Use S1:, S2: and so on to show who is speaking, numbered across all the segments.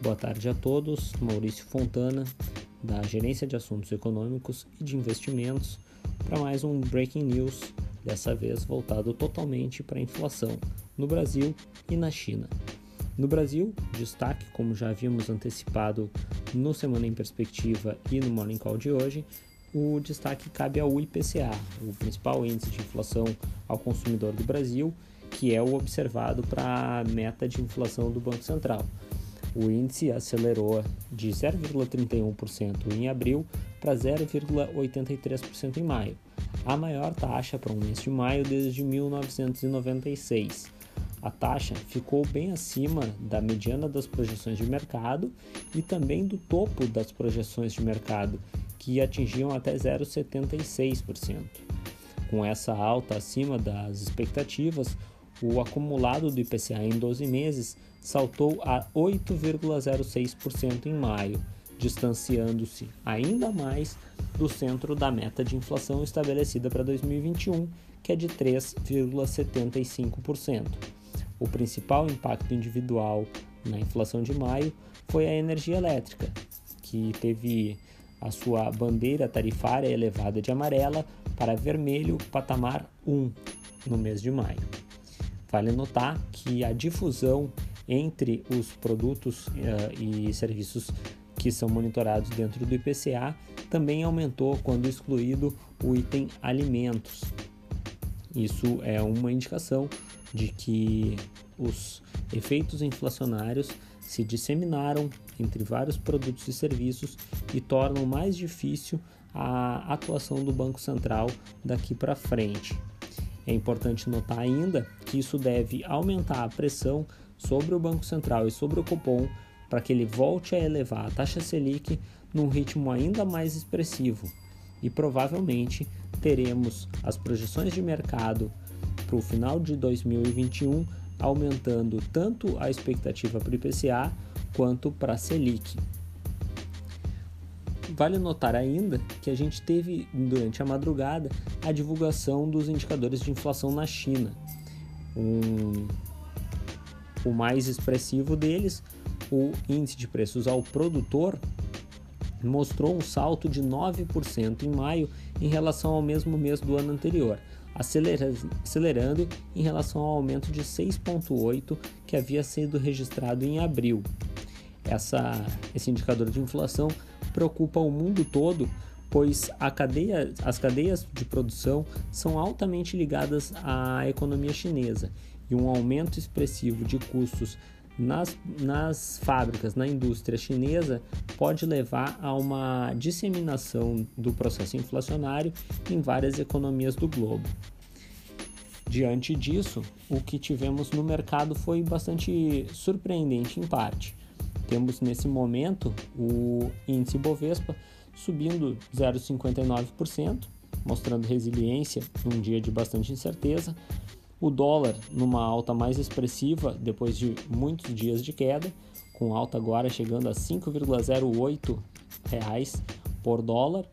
S1: boa tarde a todos. Maurício Fontana, da Gerência de Assuntos Econômicos e de Investimentos, para mais um Breaking News, dessa vez voltado totalmente para a inflação no Brasil e na China. No Brasil, destaque, como já havíamos antecipado no Semana em Perspectiva e no Morning Call de hoje, o destaque cabe ao IPCA, o principal índice de inflação ao consumidor do Brasil, que é o observado para a meta de inflação do Banco Central. O índice acelerou de 0,31% em abril para 0,83% em maio, a maior taxa para um mês de maio desde 1996. A taxa ficou bem acima da mediana das projeções de mercado e também do topo das projeções de mercado, que atingiam até 0,76%. Com essa alta acima das expectativas, o acumulado do IPCA em 12 meses saltou a 8,06% em maio, distanciando-se ainda mais do centro da meta de inflação estabelecida para 2021, que é de 3,75%. O principal impacto individual na inflação de maio foi a energia elétrica, que teve a sua bandeira tarifária elevada de amarela para vermelho, patamar 1, no mês de maio. Vale notar que a difusão entre os produtos uh, e serviços que são monitorados dentro do IPCA também aumentou quando excluído o item alimentos. Isso é uma indicação de que os efeitos inflacionários se disseminaram entre vários produtos e serviços e tornam mais difícil a atuação do Banco Central daqui para frente. É importante notar ainda que isso deve aumentar a pressão sobre o Banco Central e sobre o Copom para que ele volte a elevar a taxa Selic num ritmo ainda mais expressivo. E provavelmente teremos as projeções de mercado para o final de 2021 aumentando tanto a expectativa para o IPCA quanto para a Selic. Vale notar ainda que a gente teve durante a madrugada a divulgação dos indicadores de inflação na China. Um, o mais expressivo deles, o índice de preços ao produtor, mostrou um salto de 9% em maio em relação ao mesmo mês do ano anterior, acelerando em relação ao aumento de 6,8% que havia sido registrado em abril. Essa, esse indicador de inflação preocupa o mundo todo, pois cadeia, as cadeias de produção são altamente ligadas à economia chinesa e um aumento expressivo de custos nas, nas fábricas, na indústria chinesa, pode levar a uma disseminação do processo inflacionário em várias economias do globo. Diante disso, o que tivemos no mercado foi bastante surpreendente em parte. Temos nesse momento o índice Bovespa subindo 0,59%, mostrando resiliência num dia de bastante incerteza. O dólar numa alta mais expressiva depois de muitos dias de queda, com alta agora chegando a 5,08 reais por dólar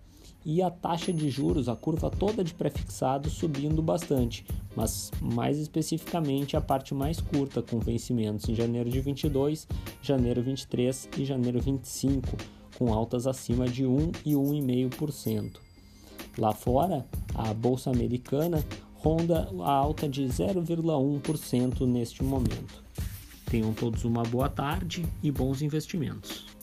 S1: e a taxa de juros, a curva toda de prefixado subindo bastante, mas mais especificamente a parte mais curta, com vencimentos em janeiro de 22, janeiro 23 e janeiro 25, com altas acima de 1 e 1,5%. Lá fora, a bolsa americana ronda a alta de 0,1% neste momento. Tenham todos uma boa tarde e bons investimentos.